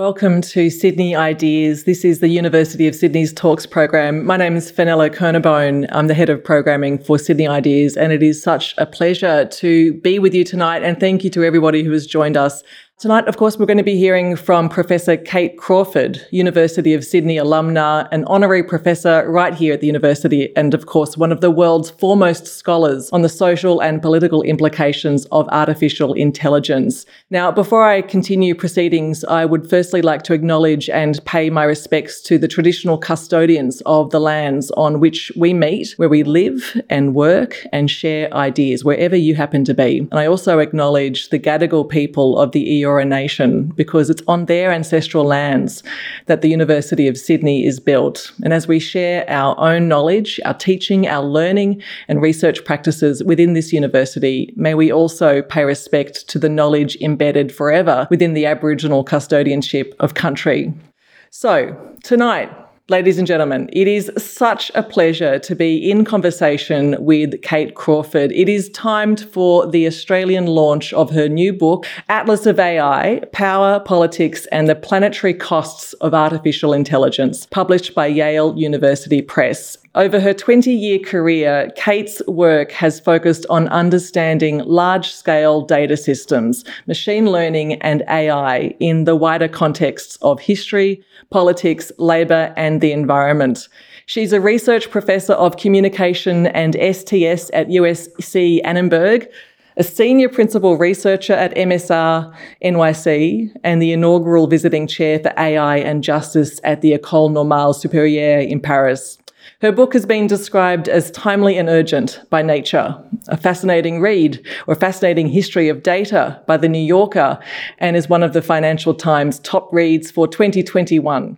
Welcome to Sydney Ideas. This is the University of Sydney's Talks program. My name is Fenella Kernebone. I'm the head of programming for Sydney Ideas, and it is such a pleasure to be with you tonight. And thank you to everybody who has joined us Tonight, of course, we're going to be hearing from Professor Kate Crawford, University of Sydney alumna, an honorary professor right here at the university, and of course, one of the world's foremost scholars on the social and political implications of artificial intelligence. Now, before I continue proceedings, I would firstly like to acknowledge and pay my respects to the traditional custodians of the lands on which we meet, where we live and work and share ideas, wherever you happen to be. And I also acknowledge the Gadigal people of the Eora Eora Nation because it's on their ancestral lands that the University of Sydney is built. And as we share our own knowledge, our teaching, our learning, and research practices within this university, may we also pay respect to the knowledge embedded forever within the Aboriginal custodianship of country. So, tonight, Ladies and gentlemen, it is such a pleasure to be in conversation with Kate Crawford. It is timed for the Australian launch of her new book, Atlas of AI Power, Politics, and the Planetary Costs of Artificial Intelligence, published by Yale University Press. Over her 20 year career, Kate's work has focused on understanding large scale data systems, machine learning, and AI in the wider contexts of history, politics, labour, and the environment. She's a research professor of communication and STS at USC Annenberg, a senior principal researcher at MSR NYC, and the inaugural visiting chair for AI and justice at the École Normale Supérieure in Paris. Her book has been described as timely and urgent by Nature, a fascinating read or a fascinating history of data by The New Yorker, and is one of the Financial Times top reads for 2021.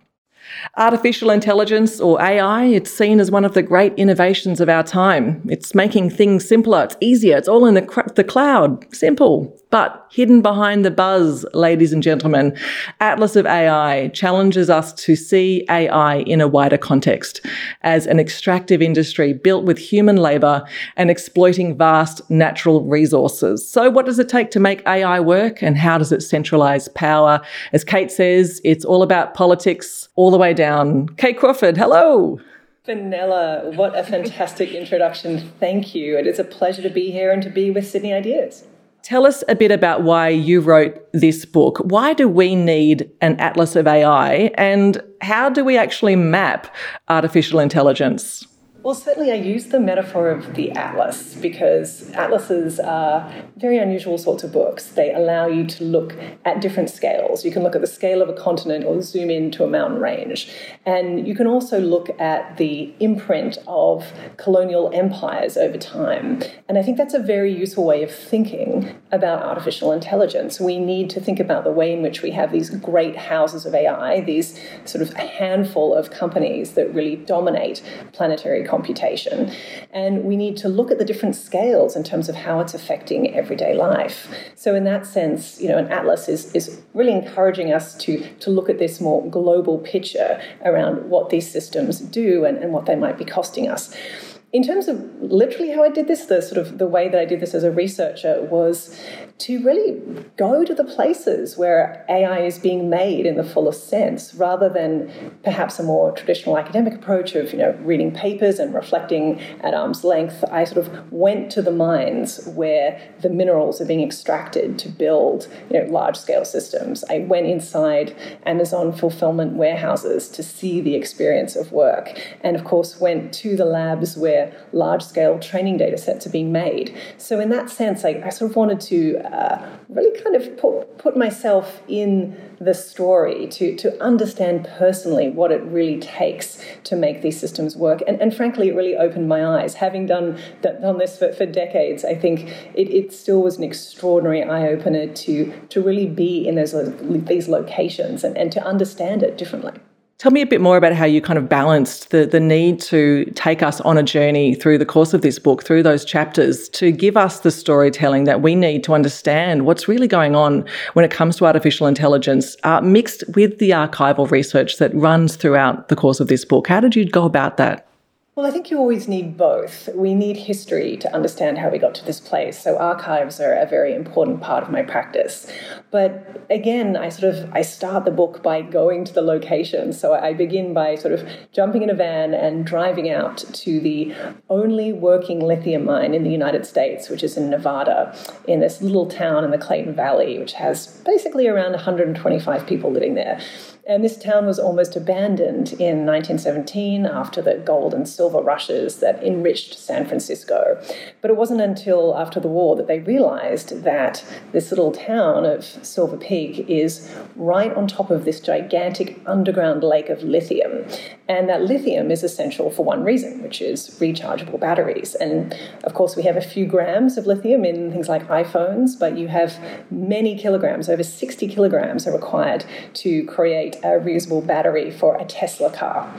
Artificial intelligence or AI, it's seen as one of the great innovations of our time. It's making things simpler, it's easier, it's all in the, cr- the cloud. Simple. But hidden behind the buzz, ladies and gentlemen, Atlas of AI challenges us to see AI in a wider context as an extractive industry built with human labor and exploiting vast natural resources. So, what does it take to make AI work and how does it centralize power? As Kate says, it's all about politics all the way down. Kate Crawford, hello. Fenella, what a fantastic introduction. Thank you. It is a pleasure to be here and to be with Sydney Ideas. Tell us a bit about why you wrote this book. Why do we need an atlas of AI and how do we actually map artificial intelligence? Well, certainly I use the metaphor of the atlas because atlases are very unusual sorts of books. They allow you to look at different scales. You can look at the scale of a continent or zoom into a mountain range. And you can also look at the imprint of colonial empires over time. And I think that's a very useful way of thinking about artificial intelligence. We need to think about the way in which we have these great houses of AI, these sort of handful of companies that really dominate planetary computation. And we need to look at the different scales in terms of how it's affecting everyday life. So, in that sense, you know, an atlas is, is really encouraging us to, to look at this more global picture around what these systems do and, and what they might be costing us in terms of literally how I did this, the sort of the way that I did this as a researcher was to really go to the places where AI is being made in the fullest sense, rather than perhaps a more traditional academic approach of you know reading papers and reflecting at arm's length. I sort of went to the mines where the minerals are being extracted to build you know large scale systems. I went inside Amazon fulfillment warehouses to see the experience of work, and of course went to the labs where large scale training data sets are being made. So, in that sense, I, I sort of wanted to uh, really kind of put, put myself in the story to, to understand personally what it really takes to make these systems work. And, and frankly, it really opened my eyes. Having done, done this for, for decades, I think it, it still was an extraordinary eye opener to, to really be in those, these locations and, and to understand it differently. Tell me a bit more about how you kind of balanced the, the need to take us on a journey through the course of this book, through those chapters, to give us the storytelling that we need to understand what's really going on when it comes to artificial intelligence, uh, mixed with the archival research that runs throughout the course of this book. How did you go about that? Well, I think you always need both. We need history to understand how we got to this place. So archives are a very important part of my practice. But again, I sort of I start the book by going to the location. So I begin by sort of jumping in a van and driving out to the only working lithium mine in the United States, which is in Nevada, in this little town in the Clayton Valley, which has basically around 125 people living there. And this town was almost abandoned in 1917 after the gold and silver rushes that enriched San Francisco. But it wasn't until after the war that they realized that this little town of Silver Peak is right on top of this gigantic underground lake of lithium. And that lithium is essential for one reason, which is rechargeable batteries. And of course, we have a few grams of lithium in things like iPhones, but you have many kilograms, over 60 kilograms are required to create a reusable battery for a Tesla car.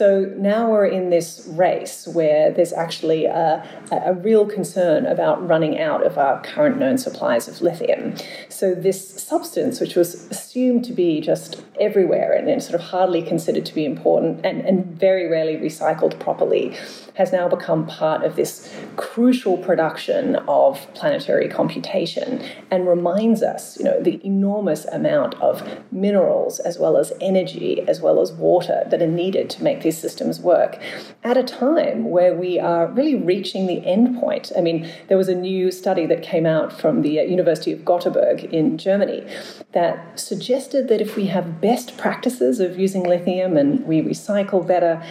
So now we're in this race where there's actually a, a real concern about running out of our current known supplies of lithium. So this substance, which was assumed to be just everywhere and, and sort of hardly considered to be important and, and very rarely recycled properly, has now become part of this crucial production of planetary computation and reminds us, you know, the enormous amount of minerals as well as energy as well as water that are needed to make these systems work at a time where we are really reaching the end point. I mean, there was a new study that came out from the uh, University of Gothenburg in Germany that suggested that if we have best practices of using lithium and we recycle better,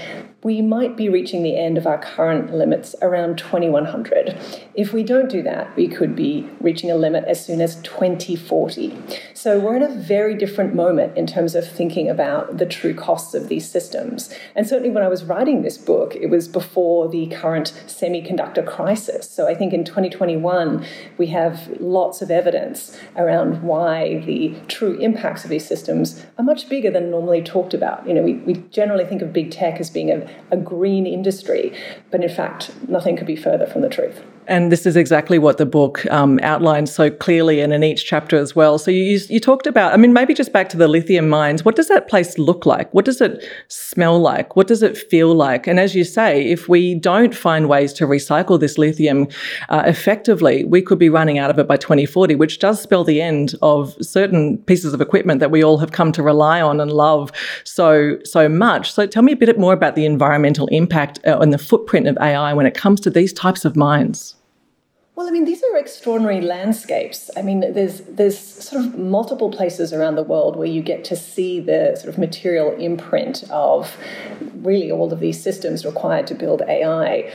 we might be reaching the end of our current limits around 2100. If we don't do that, we could be reaching a limit as soon as 2040. So we're in a very different moment in terms of thinking about the true costs of these systems. And certainly when I was writing this book, it was before the current semiconductor crisis. So I think in 2021, we have lots of evidence around why the true impacts of these systems are much bigger than normally talked about. You know, we, we generally think of big tech as being a a green industry, but in fact, nothing could be further from the truth. And this is exactly what the book um, outlines so clearly and in each chapter as well. So you, you talked about, I mean, maybe just back to the lithium mines. What does that place look like? What does it smell like? What does it feel like? And as you say, if we don't find ways to recycle this lithium uh, effectively, we could be running out of it by 2040, which does spell the end of certain pieces of equipment that we all have come to rely on and love so so much. So tell me a bit more about the environmental impact uh, and the footprint of AI when it comes to these types of mines. Well, I mean, these are extraordinary landscapes. I mean, there's there's sort of multiple places around the world where you get to see the sort of material imprint of really all of these systems required to build AI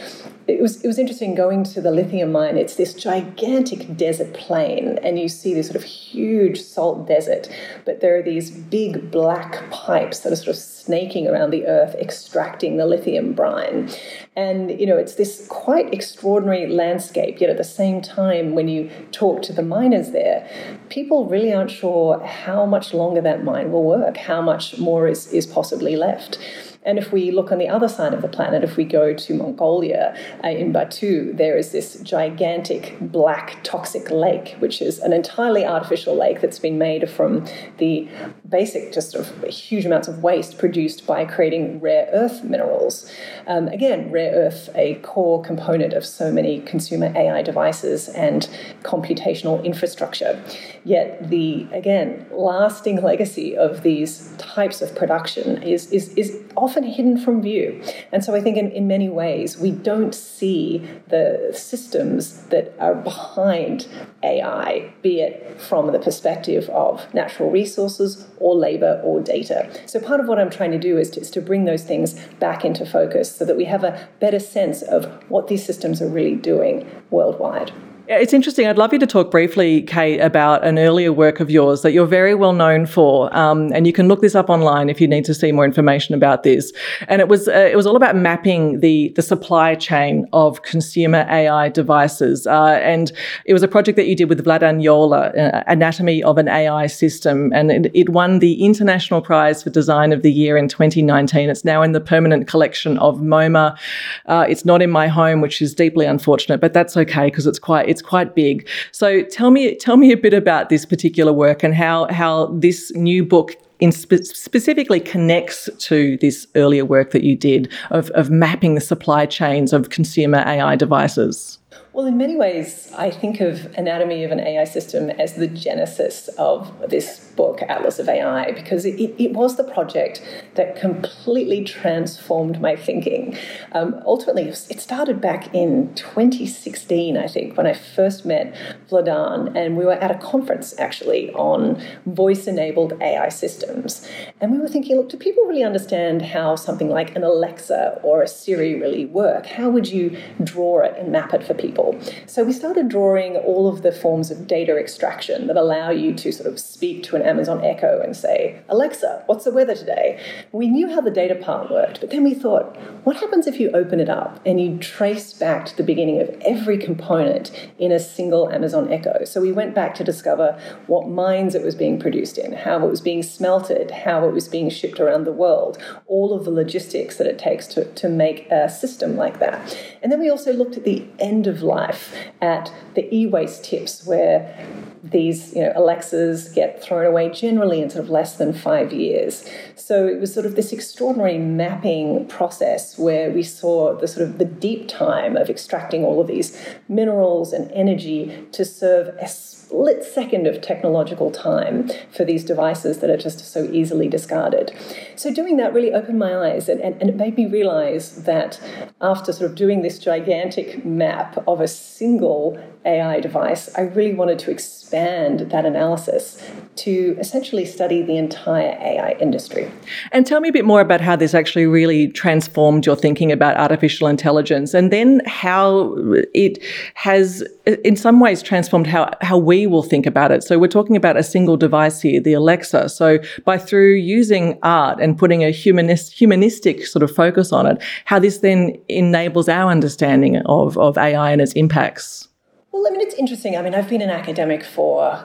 it was it was interesting going to the lithium mine. It's this gigantic desert plain, and you see this sort of huge salt desert, but there are these big black pipes that are sort of snaking around the earth, extracting the lithium brine. And you know, it's this quite extraordinary landscape. Yet at the same time, when you talk to the miners there, people really aren't sure how much longer that mine will work, how much more is, is possibly left. And if we look on the other side of the planet, if we go to Mongolia uh, in Baotou, there is this gigantic black toxic lake, which is an entirely artificial lake that's been made from the basic, just of huge amounts of waste produced by creating rare earth minerals. Um, again, rare earth, a core component of so many consumer AI devices and computational infrastructure. Yet the again lasting legacy of these types of production is is is often hidden from view. And so I think in, in many ways we don't see the systems that are behind AI, be it from the perspective of natural resources or labor or data. So part of what I'm trying to do is to, is to bring those things back into focus so that we have a better sense of what these systems are really doing worldwide. It's interesting. I'd love you to talk briefly, Kate, about an earlier work of yours that you're very well known for, um, and you can look this up online if you need to see more information about this. And it was uh, it was all about mapping the the supply chain of consumer AI devices, uh, and it was a project that you did with Vladan Joler, uh, Anatomy of an AI System, and it, it, won the International Prize for Design of the Year in 2019. It's now in the permanent collection of MoMA. Uh, it's not in my home, which is deeply unfortunate, but that's okay because it's quite it's quite big. So tell me tell me a bit about this particular work and how how this new book spe- specifically connects to this earlier work that you did of, of mapping the supply chains of consumer AI devices? Well, in many ways, I think of Anatomy of an AI System as the genesis of this book, Atlas of AI, because it, it was the project that completely transformed my thinking. Um, ultimately, it started back in 2016, I think, when I first met Vladan, and we were at a conference actually on voice enabled AI systems. And we were thinking, look, do people really understand how something like an Alexa or a Siri really work? How would you draw it and map it for people? People. So we started drawing all of the forms of data extraction that allow you to sort of speak to an Amazon Echo and say, Alexa, what's the weather today? We knew how the data part worked, but then we thought, what happens if you open it up and you trace back to the beginning of every component in a single Amazon Echo? So we went back to discover what mines it was being produced in, how it was being smelted, how it was being shipped around the world, all of the logistics that it takes to, to make a system like that. And then we also looked at the end of life life at the e-waste tips where these you know Alexas get thrown away generally in sort of less than five years. So it was sort of this extraordinary mapping process where we saw the sort of the deep time of extracting all of these minerals and energy to serve a split second of technological time for these devices that are just so easily discarded. So doing that really opened my eyes and, and, and it made me realize that after sort of doing this gigantic map of a single AI device, I really wanted to expand that analysis to essentially study the entire AI industry. And tell me a bit more about how this actually really transformed your thinking about artificial intelligence and then how it has, in some ways, transformed how, how we will think about it. So we're talking about a single device here, the Alexa. So by through using art and putting a humanist, humanistic sort of focus on it, how this then enables our understanding of, of AI and its impacts. Well, I mean, it's interesting. I mean, I've been an academic for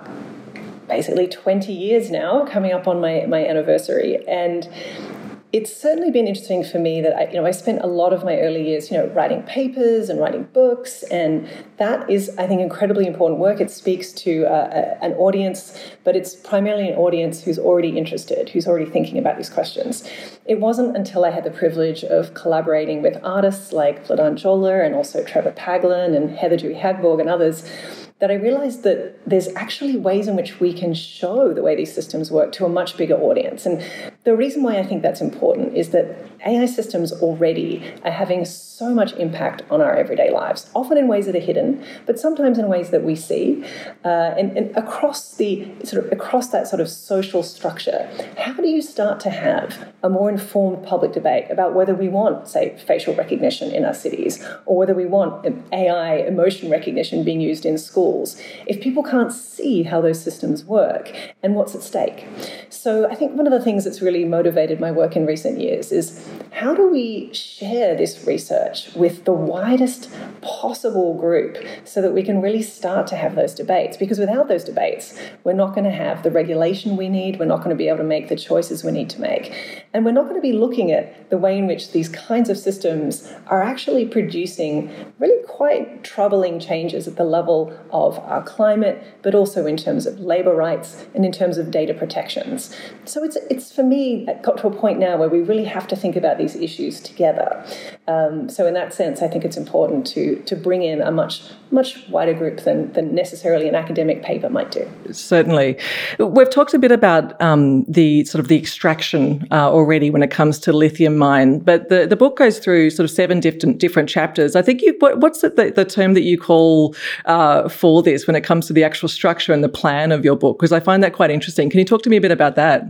basically 20 years now, coming up on my, my anniversary. And it's certainly been interesting for me that I, you know I spent a lot of my early years, you know, writing papers and writing books, and that is, I think, incredibly important work. It speaks to uh, an audience, but it's primarily an audience who's already interested, who's already thinking about these questions. It wasn't until I had the privilege of collaborating with artists like Vladan Joler and also Trevor Paglen and Heather Dewey Hagborg and others that I realized that there's actually ways in which we can show the way these systems work to a much bigger audience. And the reason why I think that's important is that AI systems already are having so much impact on our everyday lives, often in ways that are hidden, but sometimes in ways that we see. Uh, and, and across the sort of across that sort of social structure, how do you start to have a more informed public debate about whether we want, say, facial recognition in our cities, or whether we want AI emotion recognition being used in schools, if people can't see how those systems work and what's at stake? So I think one of the things that's really motivated my work in recent years is how do we share this research with the widest possible group so that we can really start to have those debates? Because without those debates, we're not going to have the regulation we need, we're not going to be able to make the choices we need to make, and we're not going to be looking at the way in which these kinds of systems are actually producing really quite troubling changes at the level of our climate, but also in terms of labor rights and in terms of data protections. So it's, it's for me, got to a point now where we really have to think about these issues together. Um, so in that sense, I think it's important to to bring in a much much wider group than than necessarily an academic paper might do. Certainly, we've talked a bit about um, the sort of the extraction uh, already when it comes to lithium mine, but the, the book goes through sort of seven different different chapters. I think you what, what's the, the, term that you call uh, for this when it comes to the actual structure and the plan of your book? Because I find that quite interesting. Can you talk to me a bit about that?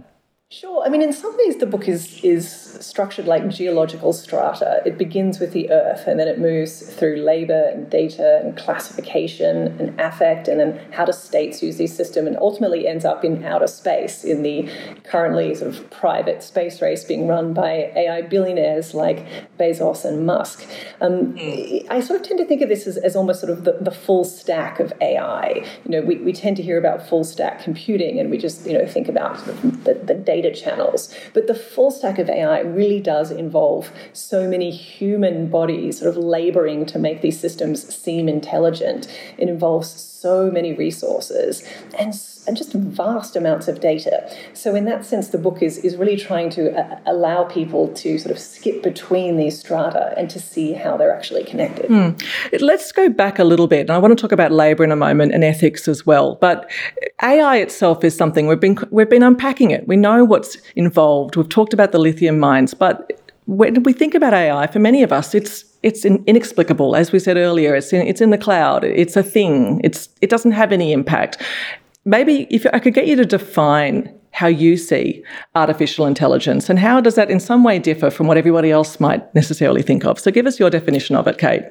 Sure. I mean, in some ways, the book is is structured like geological strata. It begins with the earth and then it moves through labor and data and classification and affect and then how do states use these systems and ultimately ends up in outer space in the currently sort of private space race being run by AI billionaires like Bezos and Musk. Um, mm. I sort of tend to think of this as, as almost sort of the, the full stack of AI. You know, we, we tend to hear about full stack computing and we just, you know, think about the, the data channels. But the full stack of AI really does involve so many human bodies sort of laboring to make these systems seem intelligent. It involves so many resources and, and just vast amounts of data. So, in that sense, the book is, is really trying to uh, allow people to sort of skip between these strata and to see how they're actually connected. Mm. Let's go back a little bit. And I want to talk about labour in a moment and ethics as well. But AI itself is something we've been we've been unpacking it. We know what's involved. We've talked about the lithium mines, but when we think about AI, for many of us, it's it's inexplicable. As we said earlier, it's in, it's in the cloud. It's a thing. It's it doesn't have any impact. Maybe if I could get you to define how you see artificial intelligence and how does that in some way differ from what everybody else might necessarily think of. So give us your definition of it, Kate.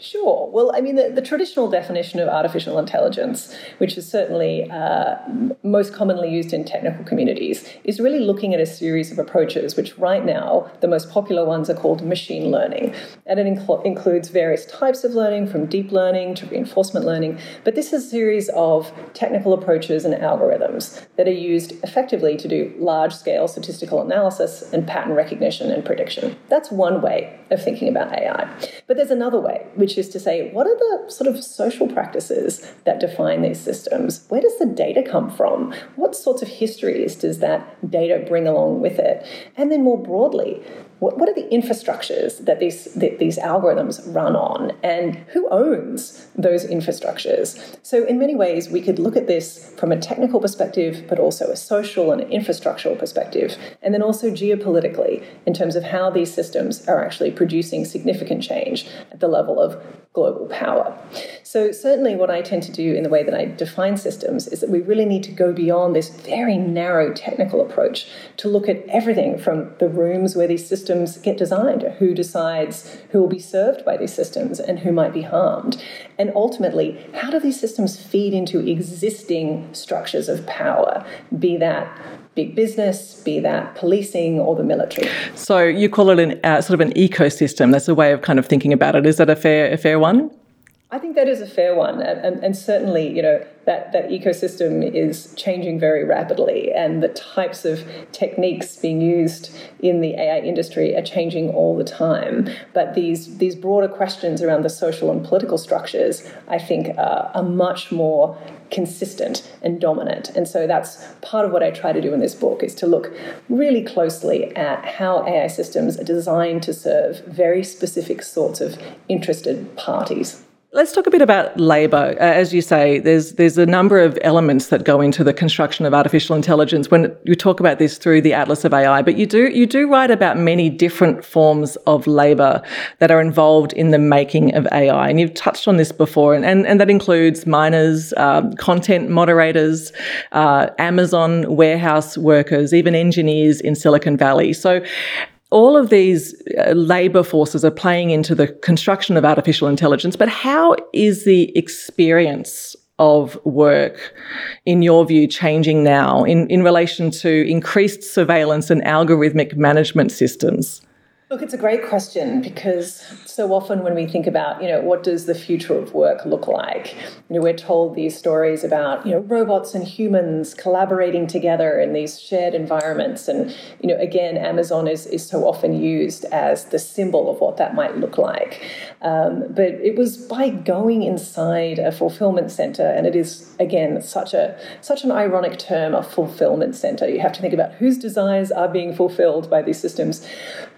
Sure. Well, I mean, the, the, traditional definition of artificial intelligence, which is certainly uh, most commonly used in technical communities, is really looking at a series of approaches, which right now, the most popular ones are called machine learning. And it inc- includes various types of learning, from deep learning to reinforcement learning. But this is a series of technical approaches and algorithms that are used effectively to do large scale statistical analysis and pattern recognition and prediction. That's one way of thinking about AI. But there's another way, which is to say, what are the sort of social practices that define these systems? Where does the data come from? What sorts of histories does that data bring along with it? And then more broadly, what, what are the infrastructures that these, that these algorithms run on and who owns those infrastructures? So, in many ways, we could look at this from a technical perspective, but also a social and an infrastructural perspective, and then also geopolitically in terms of how these systems are actually producing significant change at the level of global power. So, certainly, what I tend to do in the way that I define systems is that we really need to go beyond this very narrow technical approach to look at everything from the rooms where these systems get designed, who decides who will be served by these systems and who might be harmed. And ultimately, how do these systems feed into existing structures of power, be that big business, be that policing or the military. So you call it an uh, sort of an ecosystem. That's a way of kind of thinking about it. Is that a fair a fair one? I think that is a fair one, and, and, certainly, you know, that, that ecosystem is changing very rapidly, and the types of techniques being used in the AI industry are changing all the time. But these these broader questions around the social and political structures, I think, are, are much more consistent and dominant. And so that's part of what I try to do in this book is to look really closely at how AI systems are designed to serve very specific sorts of interested parties. Let's talk a bit about labour. Uh, as you say, there's there's a number of elements that go into the construction of artificial intelligence. When you talk about this through the Atlas of AI, but you do you do write about many different forms of labour that are involved in the making of AI, and you've touched on this before, and and, and that includes miners, um, content moderators, uh, Amazon warehouse workers, even engineers in Silicon Valley. So all of these uh, labor forces are playing into the construction of artificial intelligence, but how is the experience of work, in your view, changing now in, in relation to increased surveillance and algorithmic management systems? Look, it's a great question because so often when we think about, you know, what does the future of work look like? You know, we're told these stories about, you know, robots and humans collaborating together in these shared environments. And, you know, again, Amazon is, is so often used as the symbol of what that might look like. Um, but it was by going inside a fulfillment center, and it is, again, such a such an ironic term, a fulfillment center. You have to think about whose desires are being fulfilled by these systems.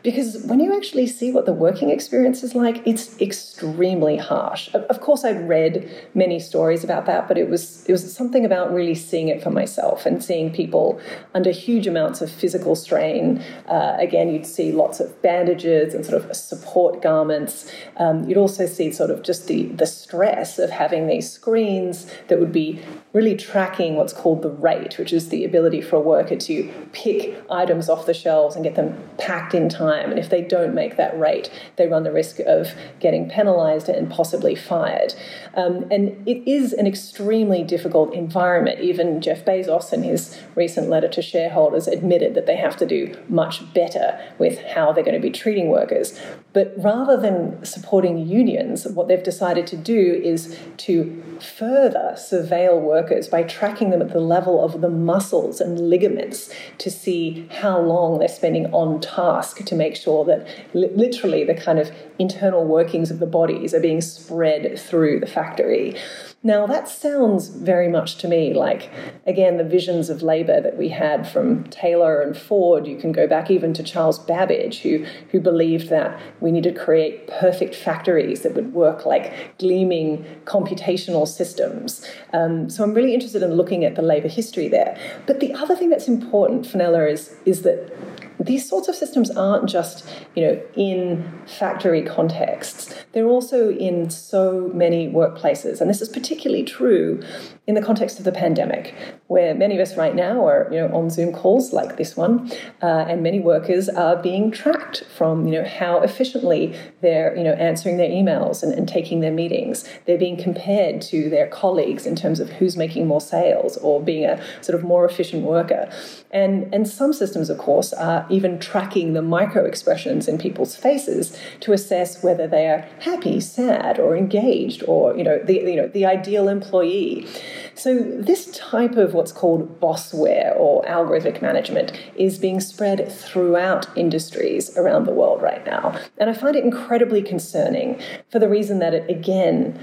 Because when you actually see what the working experience is like, it's extremely harsh. Of course, I'd read many stories about that, but it was it was something about really seeing it for myself and seeing people under huge amounts of physical strain. Uh, again, you'd see lots of bandages and sort of support garments. Um, you'd also see sort of just the the stress of having these screens that would be really tracking what's called the rate, which is the ability for a worker to pick items off the shelves and get them packed in time time. And if they don't make that rate, they run the risk of getting penalized and possibly fired. Um, and it is an extremely difficult environment. Even Jeff Bezos, in his recent letter to shareholders, admitted that they have to do much better with how they're going to be treating workers. But rather than supporting unions, what they've decided to do is to further surveil workers by tracking them at the level of the muscles and ligaments to see how long they're spending on task to make sure that li- literally the kind of internal workings of the bodies are being spread through the factory. Now, that sounds very much to me like, again, the visions of labour that we had from Taylor and Ford. You can go back even to Charles Babbage, who, who believed that we need to create perfect factories that would work like gleaming computational systems. Um, so I'm really interested in looking at the labour history there. But the other thing that's important, Fenella, is, is that these sorts of systems aren't just you know in factory contexts. They're also in so many workplaces. And this is particularly true in the context of the pandemic where many of us right now are you know on zoom calls like this one uh, and many workers are being tracked from you know how efficiently they're you know answering their emails and, and taking their meetings. They're being compared to their colleagues in terms of who's making more sales or being a sort of more efficient worker. And and some systems of course are even tracking the micro expressions in people's faces to assess whether they are happy, sad, or engaged, or you know the you know the ideal employee. So this type of what's called bossware or algorithmic management is being spread throughout industries around the world right now, and I find it incredibly concerning for the reason that it again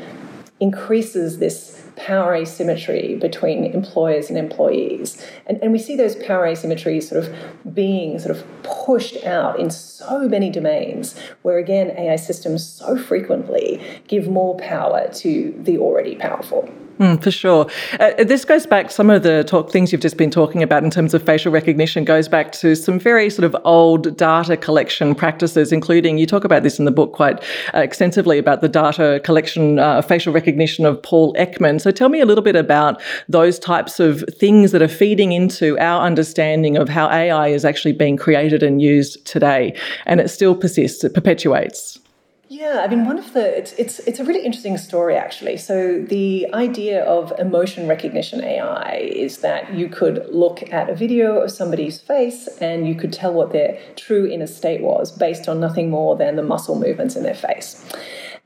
increases this power asymmetry between employers and employees. And, and we see those power asymmetries sort of being sort of pushed out in so many domains, where again, AI systems so frequently give more power to the already powerful. Mm, for sure. Uh, this goes back, some of the talk things you've just been talking about in terms of facial recognition goes back to some very sort of old data collection practices, including, you talk about this in the book quite uh, extensively about the data collection, uh, facial recognition of Paul Ekman. So tell me a little bit about those types of things that are feeding into our understanding of how AI is actually being created and used today. And it still persists, it perpetuates. Yeah, I mean, one of the it's it's it's a really interesting story actually. So the idea of emotion recognition AI is that you could look at a video of somebody's face and you could tell what their true inner state was based on nothing more than the muscle movements in their face.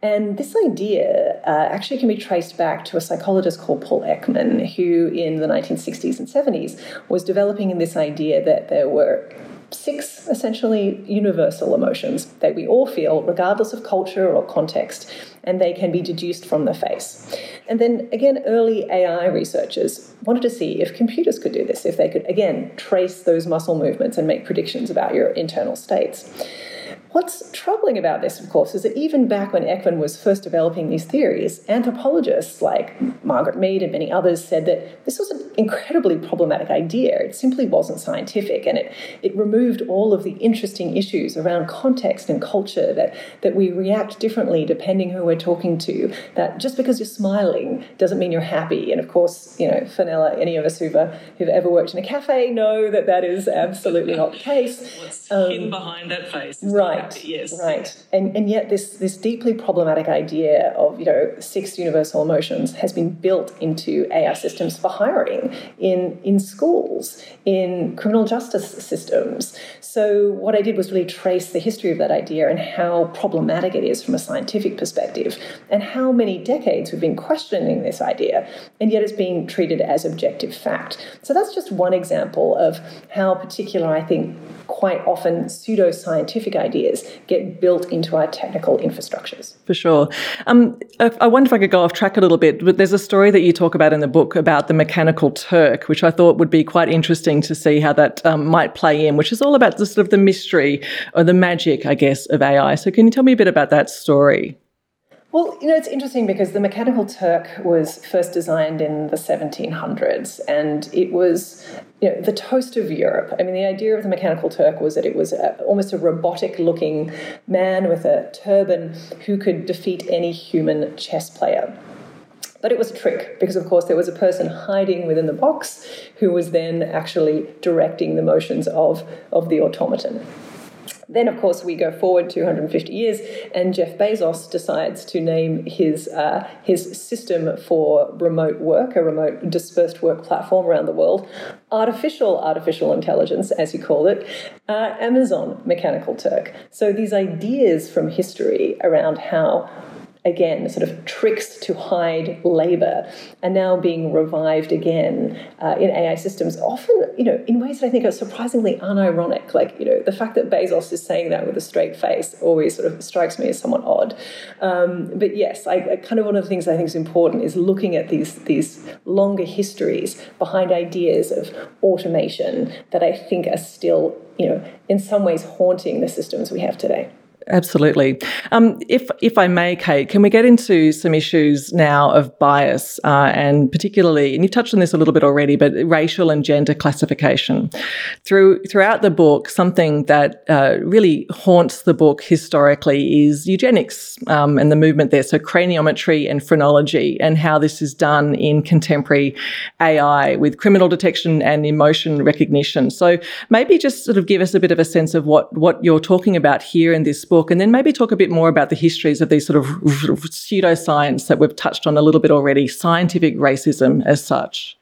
And this idea uh, actually can be traced back to a psychologist called Paul Ekman, who in the 1960s and 70s was developing this idea that there were six essentially universal emotions that we all feel, regardless of culture or context, and they can be deduced from the face. And then again, early AI researchers wanted to see if computers could do this, if they could, again, trace those muscle movements and make predictions about your internal states. What's troubling about this, of course, is that even back when Ekman was first developing these theories, anthropologists like Margaret Mead and many others said that this was an incredibly problematic idea. It simply wasn't scientific, and it, it removed all of the interesting issues around context and culture that, that we react differently depending who we're talking to. That just because you're smiling doesn't mean you're happy. And of course, you know, Fenella, any of us who've, uh, who've ever worked in a cafe know that that is absolutely not the case. What's um, hidden behind that face? Right right. Yes. Right. And and yet this this deeply problematic idea of you know six universal emotions has been built into AI systems for hiring in in schools, in criminal justice systems. So what I did was really trace the history of that idea and how problematic it is from a scientific perspective, and how many decades we've been questioning this idea, and yet it's being treated as objective fact. So that's just one example of how particular I think quite often pseudo-scientific ideas get built into our technical infrastructures. For sure. Um, I wonder if I could go off track a little bit, but there's a story that you talk about in the book about the mechanical Turk, which I thought would be quite interesting to see how that um, might play in, which is all about the sort of the mystery or the magic, I guess, of AI. So can you tell me a bit about that story? Well, you know, it's interesting because the Mechanical Turk was first designed in the 1700s and it was you know, the toast of Europe. I mean, the idea of the Mechanical Turk was that it was a, almost a robotic looking man with a turban who could defeat any human chess player. But it was a trick because, of course, there was a person hiding within the box who was then actually directing the motions of, of the automaton. Then, of course, we go forward 250 years, and Jeff Bezos decides to name his uh, his system for remote work, a remote dispersed work platform around the world, artificial artificial intelligence, as he called it, uh, Amazon Mechanical Turk. So these ideas from history around how again, sort of tricks to hide labor are now being revived again uh, in AI systems, often, you know, in ways that I think are surprisingly unironic. Like, you know, the fact that Bezos is saying that with a straight face always sort of strikes me as somewhat odd. Um, but yes, I, I, kind of one of the things I think is important is looking at these, these longer histories behind ideas of automation that I think are still, you know, in some ways haunting the systems we have today. Absolutely. Um, if if I may, Kate, can we get into some issues now of bias uh, and particularly, and you've touched on this a little bit already, but racial and gender classification. Through throughout the book, something that uh, really haunts the book historically is eugenics um, and the movement there. So craniometry and phrenology, and how this is done in contemporary AI with criminal detection and emotion recognition. So maybe just sort of give us a bit of a sense of what what you're talking about here in this book, and then maybe talk a bit more about the histories of these sort of pseudoscience that we've touched on a little bit already, scientific racism as such.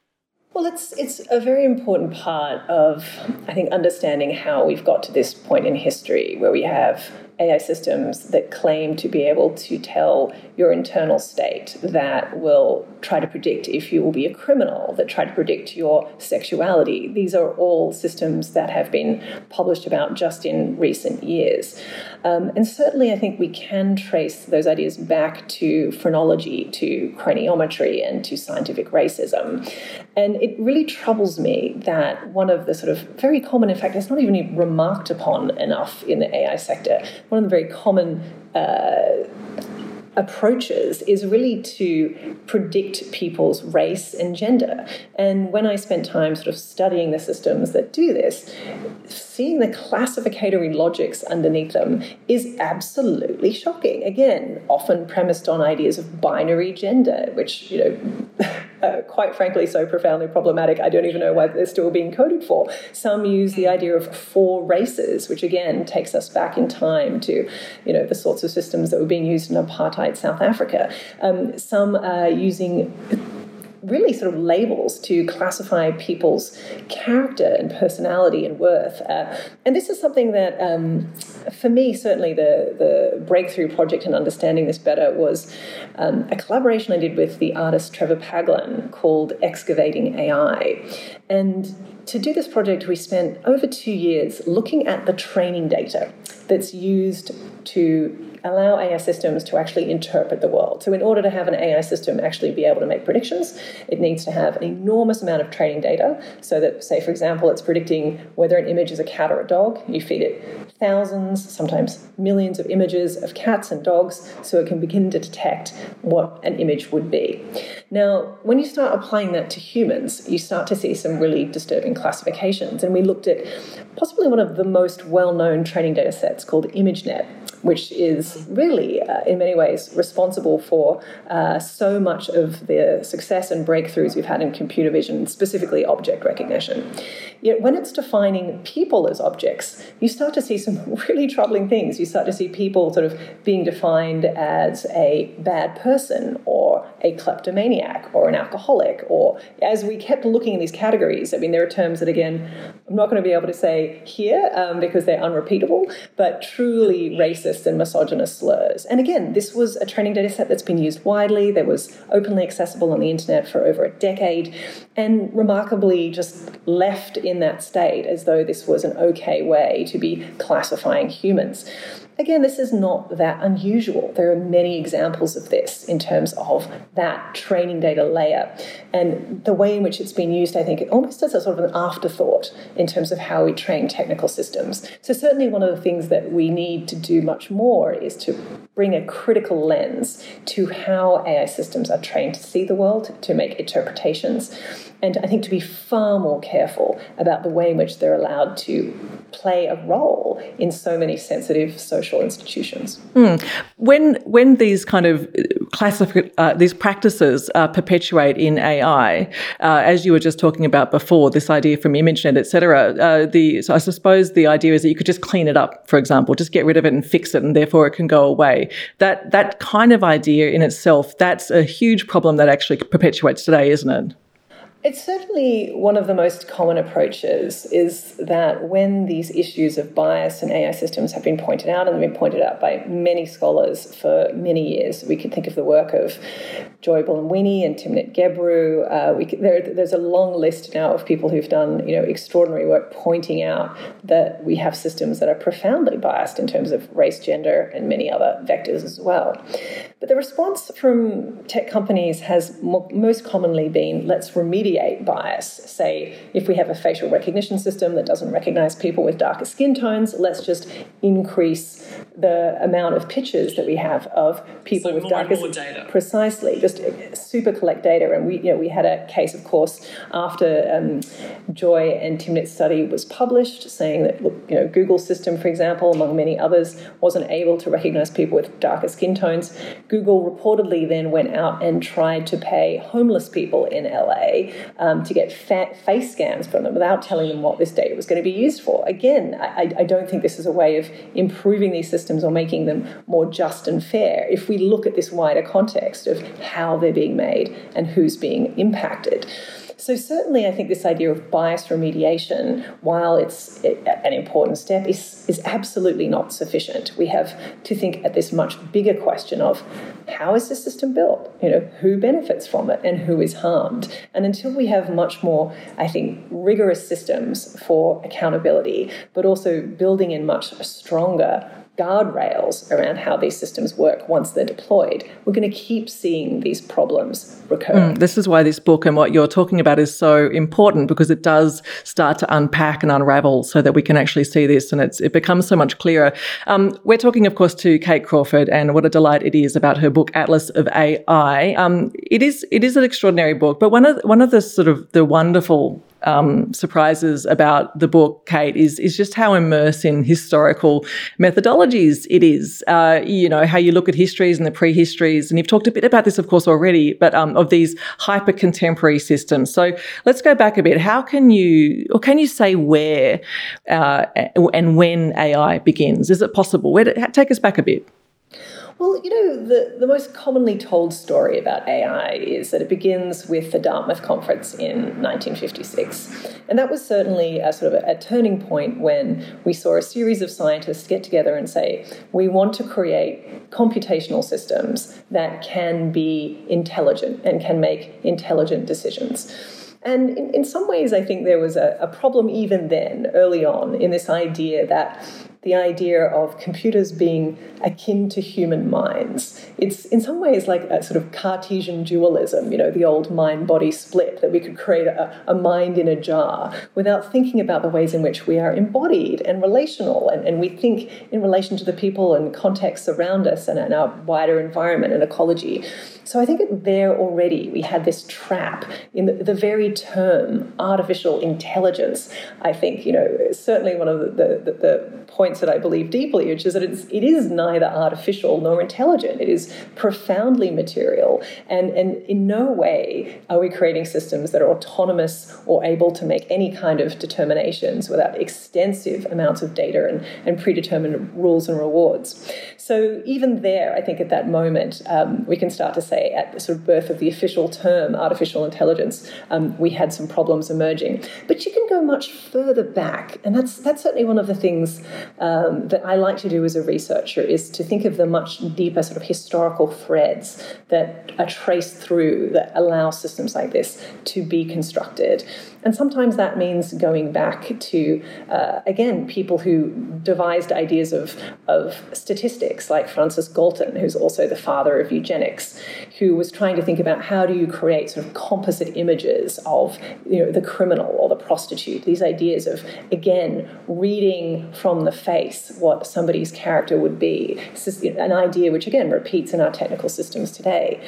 Well, it's it's a very important part of I think understanding how we've got to this point in history where we have AI systems that claim to be able to tell your internal state, that will try to predict if you will be a criminal, that try to predict your sexuality. These are all systems that have been published about just in recent years. Um, and certainly, I think we can trace those ideas back to phrenology, to craniometry, and to scientific racism. And it really troubles me that one of the sort of very common, in fact, it's not even remarked upon enough in the AI sector, one of the very common uh, approaches is really to predict people's race and gender. And when I spent time sort of studying the systems that do this, seeing the classificatory logics underneath them is absolutely shocking. Again, often premised on ideas of binary gender, which, you know, uh, quite frankly, so profoundly problematic, I don't even know why they're still being coded for. Some use the idea of four races, which again takes us back in time to, you know, the sorts of systems that were being used in apartheid South Africa. Um, some are using really sort of labels to classify people's character and personality and worth. Uh, and this is something that, um, for me, certainly the, the breakthrough project in understanding this better was um, a collaboration I did with the artist Trevor Paglen called Excavating AI. And to do this project, we spent over two years looking at the training data that's used to allow AI systems to actually interpret the world. So, in order to have an AI system actually be able to make predictions, it needs to have an enormous amount of training data. So that, say, for example, it's predicting whether an image is a cat or a dog. You feed it thousands, sometimes millions of images of cats and dogs, so it can begin to detect what an image would be. Now, when you start applying that to humans, you start to see some really disturbing classifications. And we looked at possibly one of the most well known training data sets called ImageNet which is really, uh, in many ways, responsible for uh, so much of the success and breakthroughs we've had in computer vision, specifically object recognition. Yet, when it's defining people as objects, you start to see some really troubling things. You start to see people sort of being defined as a bad person or a kleptomaniac or an alcoholic, or as we kept looking in these categories, I mean, there are terms that, again, I'm not going to be able to say here um, because they're unrepeatable, but truly racist sexist and misogynist slurs. And again, this was a training data set that's been used widely, that was openly accessible on the internet for over a decade, and remarkably just left in that state as though this was an okay way to be classifying humans. Again, this is not that unusual. There are many examples of this in terms of that training data layer. And the way in which it's been used, I think, it almost as a sort of an afterthought in terms of how we train technical systems. So, certainly, one of the things that we need to do much more is to bring a critical lens to how AI systems are trained to see the world, to make interpretations and I think to be far more careful about the way in which they're allowed to play a role in so many sensitive social institutions. Mm. When when these kind of classic uh, these practices uh, perpetuate in AI, uh, as you were just talking about before, this idea from ImageNet, et cetera. Uh, the so I suppose the idea is that you could just clean it up, for example, just get rid of it and fix it, and therefore it can go away. That that kind of idea in itself, that's a huge problem that actually perpetuates today, isn't it? It's certainly one of the most common approaches is that when these issues of bias in AI systems have been pointed out, and been pointed out by many scholars for many years, we could think of the work of Joy Buolamwini and Timnit Gebru. Uh, could, there, there's a long list now of people who've done you know extraordinary work pointing out that we have systems that are profoundly biased in terms of race, gender, and many other vectors as well. But the response from tech companies has most commonly been let's remediate bias. Say, if we have a facial recognition system that doesn't recognize people with darker skin tones, let's just increase the amount of pictures that we have of people so with darker more data. Precisely, just super collect data. And we, you know, we had a case, of course, after um, Joy and Timnit's study was published, saying that look, you know, Google's system, for example, among many others, wasn't able to recognize people with darker skin tones. Google reportedly then went out and tried to pay homeless people in LA um, to get face scans from them without telling them what this data was going to be used for. Again, I, I don't think this is a way of improving these systems or making them more just and fair. If we look at this wider context of how they're being made and who's being impacted. So, certainly, I think this idea of bias remediation, while it's an important step, is, is absolutely not sufficient. We have to think at this much bigger question of how is the system built? You know, who benefits from it and who is harmed? And until we have much more, I think, rigorous systems for accountability, but also building in much stronger guardrails around how these systems work once they're deployed, we're going to keep seeing these problems recur. Mm, this is why this book and what you're talking about is so important because it does start to unpack and unravel so that we can actually see this and it becomes so much clearer. Um, we're talking, of course, to Kate Crawford and what a delight it is about her book Atlas of AI. Um, it is it is an extraordinary book, but one of one of the sort of the wonderful um, surprises about the book, Kate, is is just how immersed in historical methodologies it is. Uh, you know how you look at histories and the prehistories, and you've talked a bit about this, of course, already, but um, of these hyper contemporary systems. So let's go back a bit. How can you, or can you say where uh, and when AI begins? Is it possible? Where take us back a bit. Well, you know, the, the most commonly told story about AI is that it begins with the Dartmouth Conference in 1956. And that was certainly a sort of a, a turning point when we saw a series of scientists get together and say, we want to create computational systems that can be intelligent and can make intelligent decisions. And in, in some ways, I think there was a, a problem even then, early on, in this idea that the idea of computers being akin to human minds. It's in some ways like a sort of Cartesian dualism, you know, the old mind body split, that we could create a, a, mind in a jar without thinking about the ways in which we are embodied and relational, and, and we think in relation to the people and contexts around us and in our wider environment and ecology. So I think there already we had this trap in the, the very term artificial intelligence. I think, you know, certainly one of the, the, the points that I believe deeply, which is that it's, it is neither artificial nor intelligent. It is profoundly material. And, and in no way are we creating systems that are autonomous or able to make any kind of determinations without extensive amounts of data and, and predetermined rules and rewards. So even there, I think at that moment, um, we can start to say, say, at the sort of birth of the official term artificial intelligence, um, we had some problems emerging. But you can go much further back, and that's that's certainly one of the things um, that I like to do as a researcher is to think of the much deeper sort of historical threads that are traced through that allow systems like this to be constructed. And sometimes that means going back to, uh, again, people who devised ideas of, of statistics, like Francis Galton, who's also the father of eugenics, who was trying to think about how do you create sort of composite images of you know, the criminal or the prostitute, these ideas of, again, reading from the face what somebody's character would be. This is an idea which, again, repeats in our technical systems today.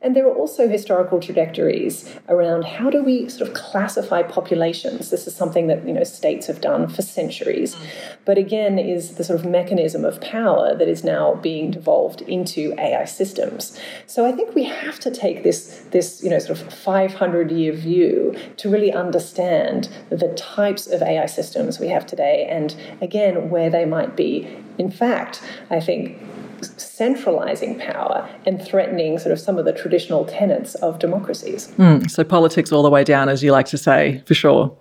And there are also historical trajectories around how do we sort of classify populations. This is something that you know states have done for centuries, but again is the sort of mechanism of power that is now being devolved into AI systems. So I think we have to take this this you know sort of 500 year view to really understand the types of AI systems we have today, and again where they might be. In fact, I think centralizing power and threatening sort of some of the traditional tenets of democracies. Mm, so politics all the way down, as you like to say, for sure.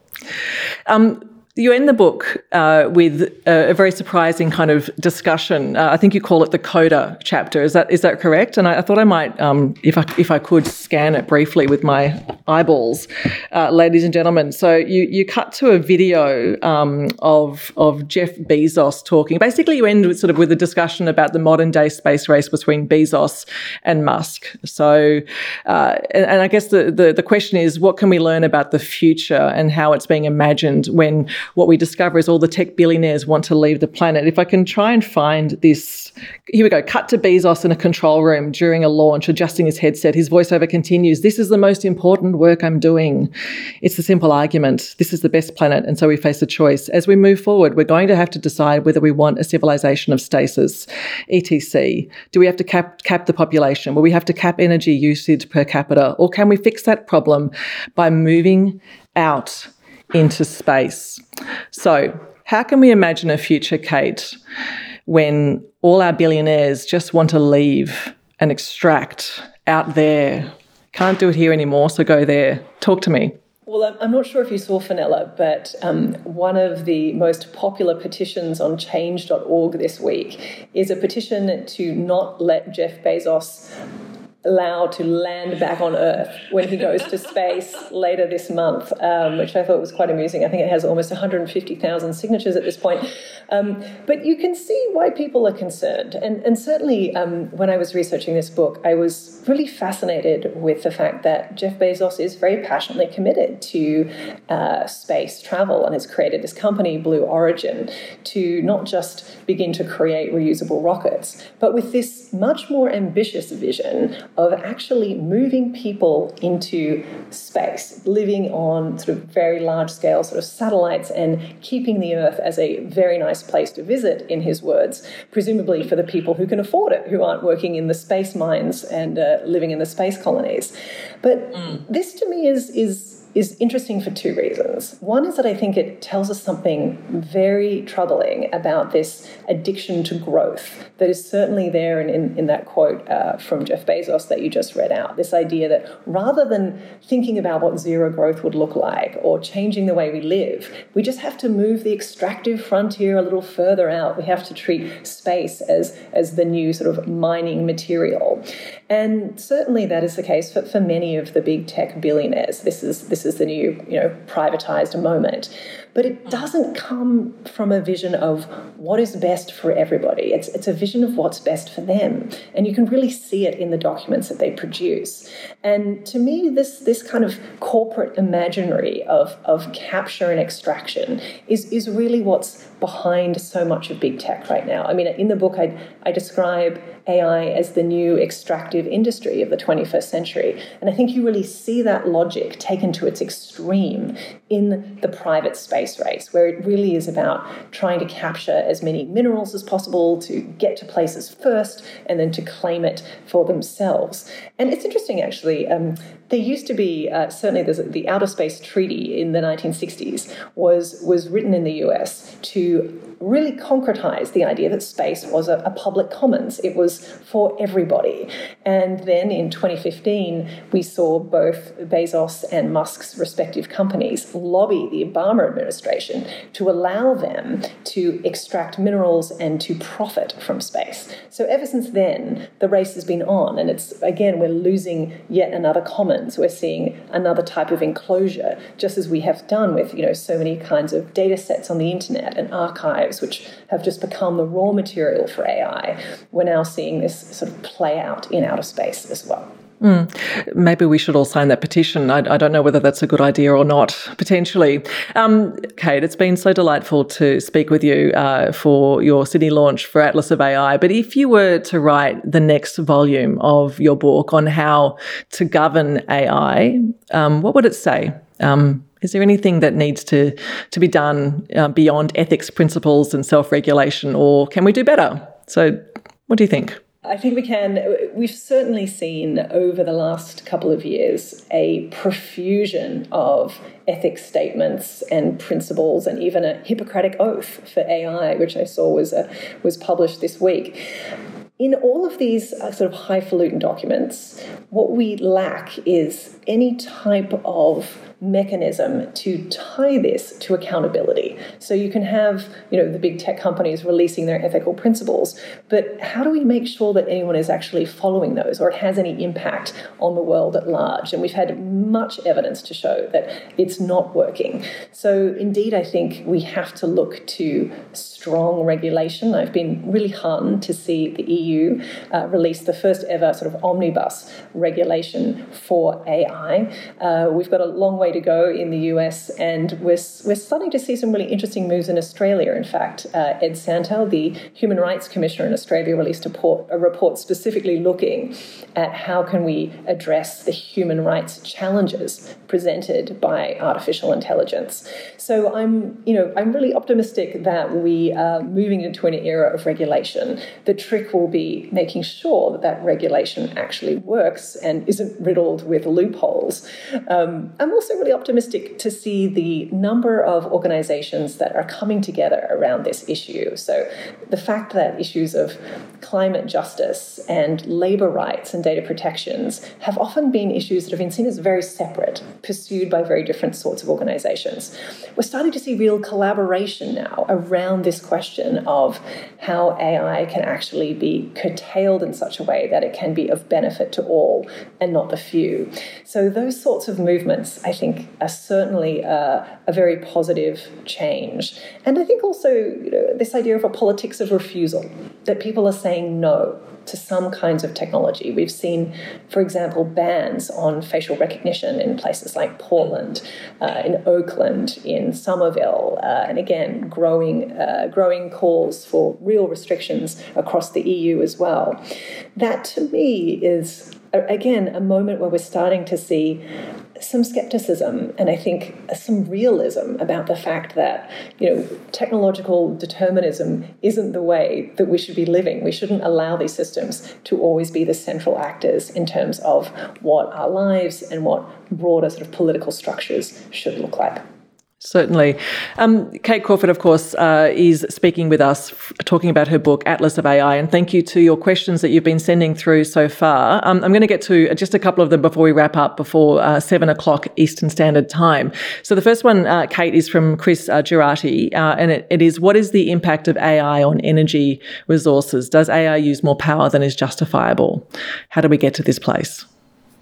Um, you end the book uh, with a, a, very surprising kind of discussion. Uh, I think you call it the coda chapter. Is that is that correct? And I, I thought I might, um, if I if I could, scan it briefly with my eyeballs, uh, ladies and gentlemen. So you you cut to a video um, of of Jeff Bezos talking. Basically, you end with sort of with a discussion about the modern day space race between Bezos and Musk. So, uh, and, and I guess the, the the question is, what can we learn about the future and how it's being imagined when what we discover is all the tech billionaires want to leave the planet. If I can try and find this, here we go. Cut to Bezos in a control room during a launch, adjusting his headset. His voiceover continues. This is the most important work I'm doing. It's a simple argument. This is the best planet. And so we face a choice. As we move forward, we're going to have to decide whether we want a civilization of stasis, etc. Do we have to cap, cap the population? Will we have to cap energy usage per capita? Or can we fix that problem by moving out into space. So, how can we imagine a future, Kate, when all our billionaires just want to leave and extract out there? Can't do it here anymore, so go there. Talk to me. Well, I'm not sure if you saw Fenella, but um, one of the most popular petitions on change.org this week is a petition to not let Jeff Bezos allowed to land back on Earth when he goes to space later this month, um, which I thought was quite amusing. I think it has almost 150,000 signatures at this point. Um, but you can see why people are concerned. And, and certainly, um, when I was researching this book, I was really fascinated with the fact that Jeff Bezos is very passionately committed to uh, space travel and has created this company, Blue Origin, to not just begin to create reusable rockets, but with this much more ambitious vision of actually moving people into space, living on sort of very large scale sort of satellites and keeping the Earth as a very nice place to visit, in his words, presumably for the people who can afford it, who aren't working in the space mines and uh, living in the space colonies. But mm. this to me is is is interesting for two reasons. One is that I think it tells us something very troubling about this addiction to growth that is certainly there in, in, in that quote uh, from Jeff Bezos that you just read out. This idea that rather than thinking about what zero growth would look like or changing the way we live, we just have to move the extractive frontier a little further out. We have to treat space as, as the new sort of mining material. And certainly that is the case for, for many of the big tech billionaires. This is this is the new, you know, privatized moment but it mm. doesn't come from a vision of what is best for everybody. It's, it's a vision of what's best for them. And you can really see it in the documents that they produce. And to me, this, this kind of corporate imaginary of, of capture and extraction is, is really what's behind so much of big tech right now. I mean, in the book, I, I describe AI as the new extractive industry of the 21st century. And I think you really see that logic taken to its extreme in the private space race, where it really is about trying to capture as many minerals as possible to get to places first and then to claim it for themselves. And it's interesting, actually. Um, there used to be uh, certainly the Outer Space Treaty in the 1960s was was written in the U.S. to really concretize the idea that space was a, a public commons. It was for everybody. And then in 2015, we saw both Bezos and Musk's respective companies lobby the Obama administration to allow them to extract minerals and to profit from space. So ever since then, the race has been on, and it's again we're losing yet another We're seeing another type of enclosure, just as we have done with you know so many kinds of data sets on the internet and archives, which have just become the raw material for AI. We're now seeing this sort of play out in outer space as well. Mm. Maybe we should all sign that petition. I, I, don't know whether that's a good idea or not, potentially. Um, Kate, it's been so delightful to speak with you uh, for your Sydney launch for Atlas of AI. But if you were to write the next volume of your book on how to govern AI, um, what would it say? Um, is there anything that needs to, to be done uh, beyond ethics principles and self regulation, or can we do better? So, what do you think? I think we can. We've certainly seen over the last couple of years a profusion of ethics statements and principles, and even a Hippocratic oath for AI, which I saw was uh, was published this week. in all of these uh, sort of highfalutin documents, what we lack is any type of mechanism to tie this to accountability. So you can have, you know, the big tech companies releasing their ethical principles, but how do we make sure that anyone is actually following those or it has any impact on the world at large? And we've had much evidence to show that it's not working. So indeed, I think we have to look to strong regulation. I've been really heartened to see the EU uh, release the first ever sort of omnibus regulation for AI. Uh, we've got a long way to go in the US, and we're, we're starting to see some really interesting moves in Australia. In fact, uh, Ed Santow, the Human Rights Commissioner in Australia, released a, a report specifically looking at how can we address the human rights challenges presented by artificial intelligence. So I'm, you know, I'm really optimistic that we are moving into an era of regulation. The trick will be making sure that that regulation actually works and isn't riddled with loopholes. Um, I'm also really optimistic to see the number of organizations that are coming together around this issue. So, the fact that issues of climate justice and labor rights and data protections have often been issues that have been seen as very separate, pursued by very different sorts of organizations. We're starting to see real collaboration now around this question of how AI can actually be curtailed in such a way that it can be of benefit to all and not the few. So, those sorts of movements, I think think are certainly a, a very positive change. And I think also you know, this idea of a politics of refusal, that people are saying no to some kinds of technology. We've seen, for example, bans on facial recognition in places like Portland, uh, in Oakland, in Somerville, uh, and again, growing, uh, growing calls for real restrictions across the EU as well. That to me is again a moment where we're starting to see some skepticism and I think some realism about the fact that you know technological determinism isn't the way that we should be living. We shouldn't allow these systems to always be the central actors in terms of what our lives and what broader sort of political structures should look like. Certainly. Um, Kate Crawford, of course, uh, is speaking with us, f- talking about her book, Atlas of AI. And thank you to your questions that you've been sending through so far. Um, I'm going to get to just a couple of them before we wrap up, before uh, seven o'clock Eastern Standard Time. So the first one, uh, Kate, is from Chris uh, uh, and it, it is What is the impact of AI on energy resources? Does AI use more power than is justifiable? How do we get to this place?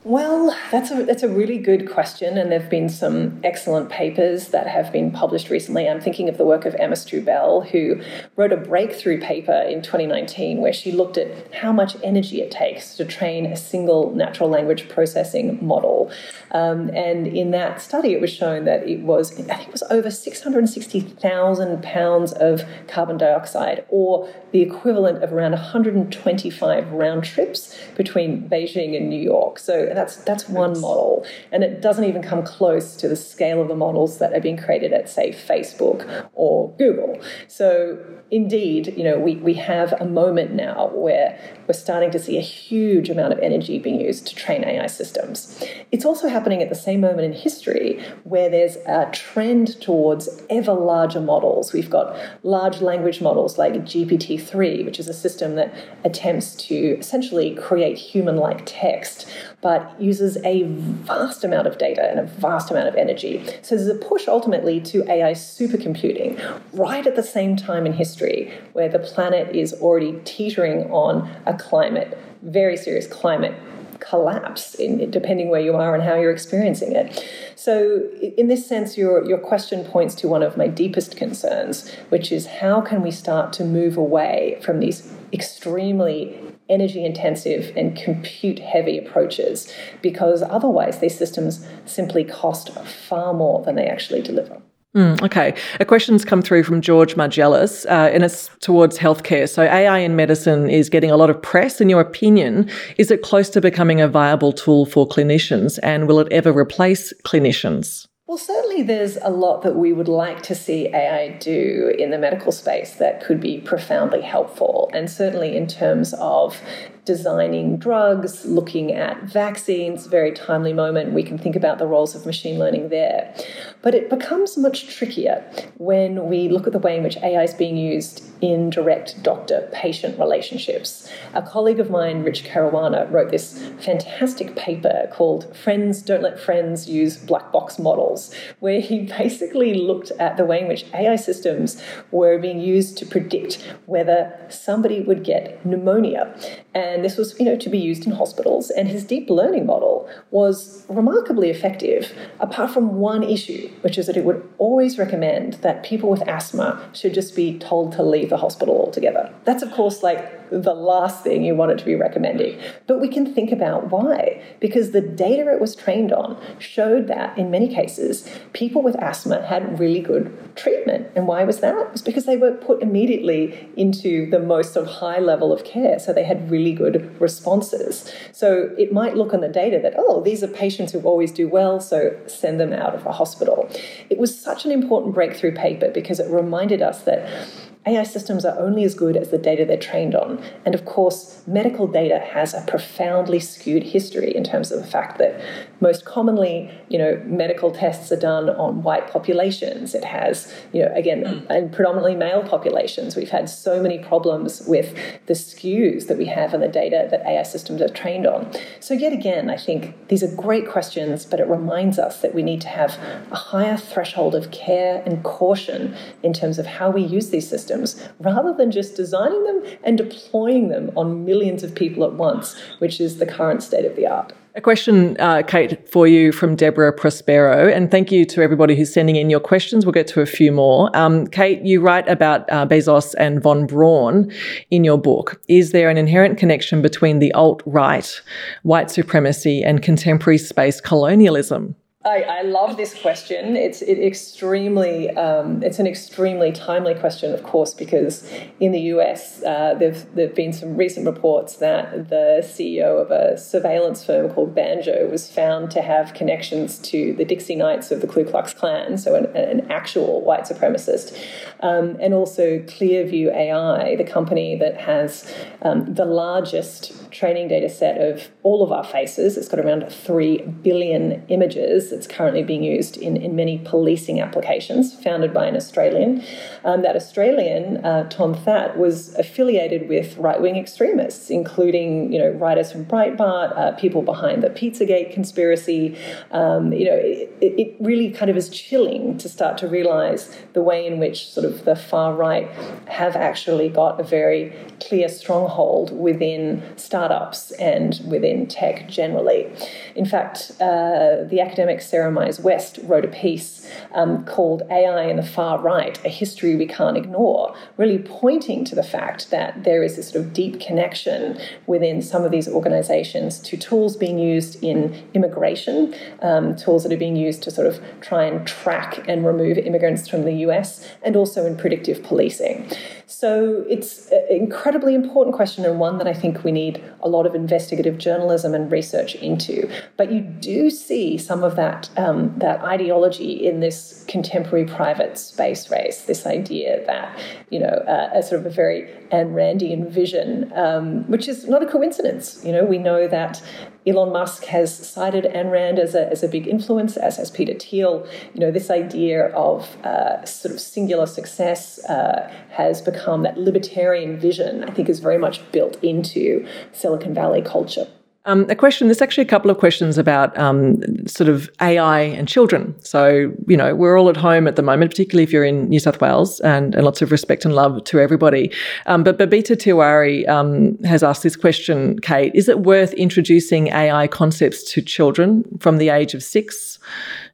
Well, that's a that's a really good question, and there've been some excellent papers that have been published recently. I'm thinking of the work of Emma Strubell, who wrote a breakthrough paper in 2019 where she looked at how much energy it takes to train a single natural language processing model. Um, and in that study, it was shown that it was I think it was over 660,000 pounds of carbon dioxide, or the equivalent of around 125 round trips between Beijing and New York. So that's that's one model, and it doesn't even come close to the scale of the models that are being created at, say, Facebook or Google. So indeed, you know, we, we have a moment now where we're starting to see a huge amount of energy being used to train AI systems. It's also happening at the same moment in history where there's a trend towards ever larger models. We've got large language models like GPT-3, which is a system that attempts to essentially create human-like text but uses a vast amount of data and a vast amount of energy. So there's a push ultimately to AI supercomputing right at the same time in history where the planet is already teetering on a climate, very serious climate collapse in, depending where you are and how you're experiencing it. So in this sense your your question points to one of my deepest concerns which is how can we start to move away from these extremely energy intensive and compute heavy approaches because otherwise these systems simply cost far more than they actually deliver. Mm, okay. A question's come through from George Margellis, uh, and it's towards healthcare. So, AI in medicine is getting a lot of press. In your opinion, is it close to becoming a viable tool for clinicians, and will it ever replace clinicians? Well, certainly there's a lot that we would like to see AI do in the medical space that could be profoundly helpful. And certainly in terms of designing drugs, looking at vaccines, very timely moment. We can think about the roles of machine learning there. But it becomes much trickier when we look at the way in which AI is being used in direct doctor patient relationships. A colleague of mine, Rich Caruana, wrote this fantastic paper called Friends Don't Let Friends Use Black Box Models, where he basically looked at the way in which AI systems were being used to predict whether somebody would get pneumonia. And this was, you know, to be used in hospitals. And his deep learning model was remarkably effective, apart from one issue, which is that it would always recommend that people with asthma should just be told to leave the hospital altogether. That's, of course, like the last thing you want it to be recommending. But we can think about why. Because the data it was trained on showed that in many cases, people with asthma had really good treatment. And why was that? It was because they were put immediately into the most sort of high level of care. So they had really good responses. So it might look on the data that, oh, these are patients who always do well, so send them out of a hospital. It was such an important breakthrough paper because it reminded us that AI systems are only as good as the data they're trained on. And of course, medical data has a profoundly skewed history in terms of the fact that most commonly, you know, medical tests are done on white populations. It has, you know, again, mm. and predominantly male populations. We've had so many problems with the skews that we have in the data that AI systems are trained on. So yet again, I think these are great questions, but it reminds us that we need to have a higher threshold of care and caution in terms of how we use these systems systems rather than just designing them and deploying them on millions of people at once, which is the current state of the art. A question, uh, Kate, for you from Deborah Prospero, and thank you to everybody who's sending in your questions. We'll get to a few more. Um, Kate, you write about uh, Bezos and von Braun in your book. Is there an inherent connection between the alt right, white supremacy, and contemporary space colonialism? I, I, love this question. It's it extremely um, it's an extremely timely question, of course, because in the US uh, there've there've been some recent reports that the CEO of a surveillance firm called Banjo was found to have connections to the Dixie Knights of the Ku Klux Klan, so an, an actual white supremacist, um, and also Clearview AI, the company that has um, the largest training data set of all of our faces. It's got around three billion images that's currently being used in, in many policing applications, founded by an Australian. Um, that Australian, uh, Ton-That, was affiliated with right wing extremists, including you know writers from Breitbart, uh, people behind the Pizzagate conspiracy. Um, you know, it, it really kind of is chilling to start to realize the way in which sort of the far right have actually got a very clear stronghold within startups and within tech generally. In fact, uh, the academic Sarah Myers West wrote a piece um, called AI and the Far Right A History We Can't Ignore, really pointing to the fact that there is this sort of deep connection within some of these organizations to tools being used in immigration, um, tools that are being used to sort of try and track and remove immigrants from the US, and also in predictive policing. So it's an incredibly important question and one that I think we need a lot of investigative journalism and research into. But you do see some of that um, that ideology in this contemporary private space race. This idea that you know uh, a sort of a very Ayn Randian vision, um, which is not a coincidence. You know, we know that Elon Musk has cited Ayn Rand as a, as a big influence, as has Peter Thiel. You know, this idea of uh, sort of singular success uh, has become that libertarian vision, I think, is very much built into Silicon Valley culture. Um, a question, there's actually a couple of questions about um, sort of AI and children. So, you know, we're all at home at the moment, particularly if you're in New South Wales, and, and lots of respect and love to everybody. Um, but Babita Tiwari um, has asked this question, Kate Is it worth introducing AI concepts to children from the age of six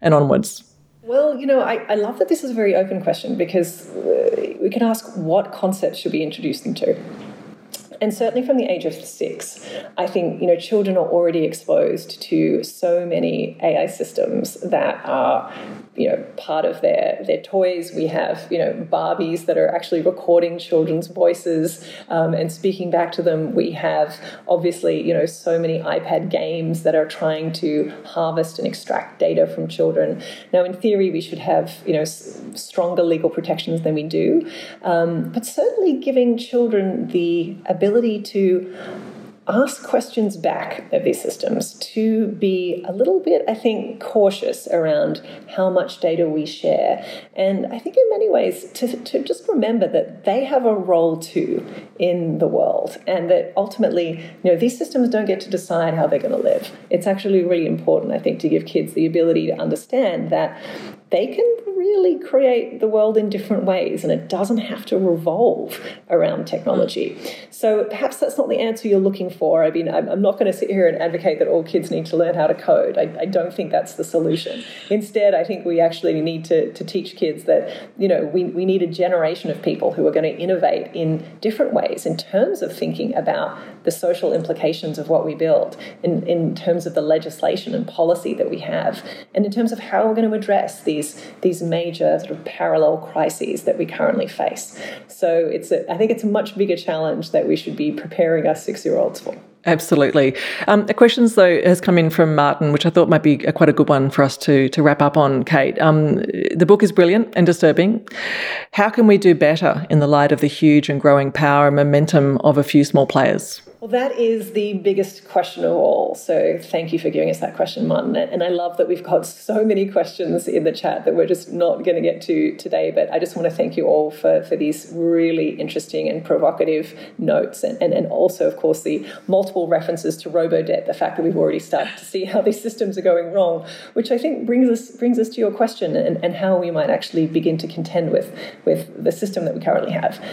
and onwards? Well, you know, I, I love that this is a very open question because uh, we can ask what concepts should be introduced into and certainly from the age of six, I think you know children are already exposed to so many AI systems that are you know part of their their toys. We have you know Barbies that are actually recording children's voices um, and speaking back to them. We have obviously you know so many iPad games that are trying to harvest and extract data from children. Now, in theory, we should have you know s- stronger legal protections than we do, um, but certainly giving children the ability ability to ask questions back of these systems, to be a little bit, I think, cautious around how much data we share. And I think in many ways to, to just remember that they have a role too in the world and that ultimately, you know, these systems don't get to decide how they're going to live. It's actually really important, I think, to give kids the ability to understand that they can really create the world in different ways and it doesn't have to revolve around technology. Hmm. So perhaps that's not the answer you're looking for. I mean, I'm, not going to sit here and advocate that all kids need to learn how to code. I, I don't think that's the solution. Instead, I think we actually need to, to teach kids that, you know, we, we need a generation of people who are going to innovate in different ways in terms of thinking about the social implications of what we build, in, in terms of the legislation and policy that we have, and in terms of how we're going to address these, these major sort of parallel crises that we currently face. So it's a, I think it's a much bigger challenge that we should be preparing our six year olds for. Absolutely. Um, a question, though, has come in from Martin, which I thought might be a, quite a good one for us to, to wrap up on, Kate. Um, the book is brilliant and disturbing. How can we do better in the light of the huge and growing power and momentum of a few small players? Well, that is the biggest question of all. So thank you for giving us that question, Martin. And I love that we've got so many questions in the chat that we're just not going to get to today. But I just want to thank you all for, for these really interesting and provocative notes. And, and, and also, of course, the multiple references to robo-debt, the fact that we've already started to see how these systems are going wrong, which I think brings us brings us to your question and, and how we might actually begin to contend with, with the system that we currently have.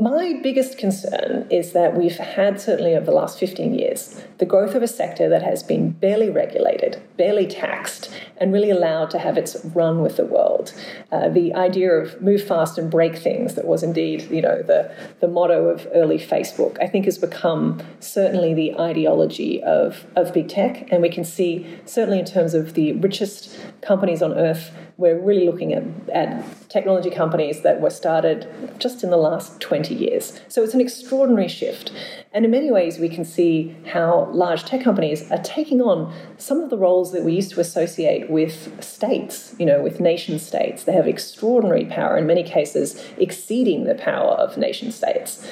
My biggest concern is that we've had, certainly over the last 15 years, the growth of a sector that has been barely regulated, barely taxed, and really allowed to have its run with the world. Uh, the idea of move fast and break things, that was indeed, you know, the, the motto of early Facebook, I think has become certainly the ideology of, of big tech. And we can see, certainly in terms of the richest companies on earth, we're really looking at, at technology companies that were started just in the last 20 years. So it's an extraordinary shift. And in many ways, we can see how large tech companies are taking on some of the roles that we used to associate with states, you know, with nation states. They have extraordinary power, in many cases, exceeding the power of nation states.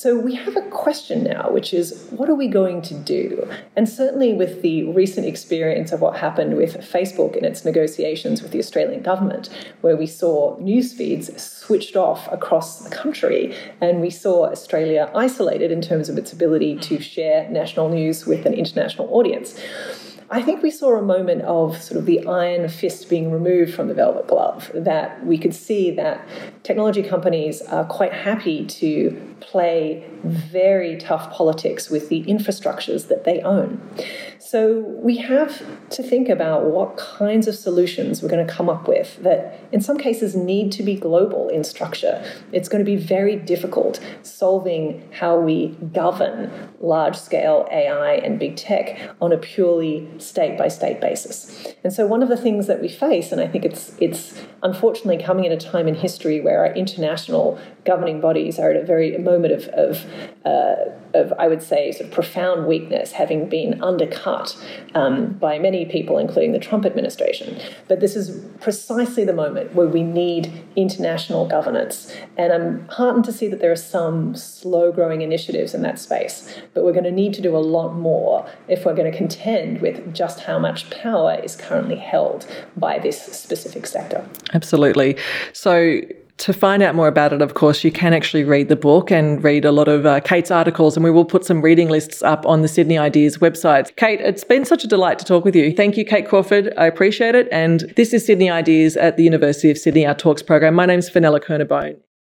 So we have a question now, which is what are we going to do? And certainly with the recent experience of what happened with Facebook in its negotiations with the Australian government, where we saw news feeds switched off across the country, and we saw Australia isolated in terms of its ability to share national news with an international audience. I think we saw a moment of sort of the iron fist being removed from the velvet glove, that we could see that technology companies are quite happy to play very tough politics with the infrastructures that they own. So we have to think about what kinds of solutions we're going to come up with that, in some cases, need to be global in structure. It's going to be very difficult solving how we govern large scale AI and big tech on a purely state by state basis. And so one of the things that we face, and I think it's it's unfortunately coming at a time in history where our international governing bodies are at a very moment of, of, uh, of I would say, sort of profound weakness, having been undercut um, by many people, including the Trump administration. But this is precisely the moment where we need international governance. And I'm heartened to see that there are some slow growing initiatives in that space. But we're going to need to do a lot more if we're going to contend with just how much power is currently held by this specific sector. Absolutely. So, to find out more about it, of course, you can actually read the book and read a lot of uh, Kate's articles, and we will put some reading lists up on the Sydney Ideas website. Kate, it's been such a delight to talk with you. Thank you, Kate Crawford. I appreciate it. And this is Sydney Ideas at the University of Sydney, our Talks program. My name name's Fenella Kernebone.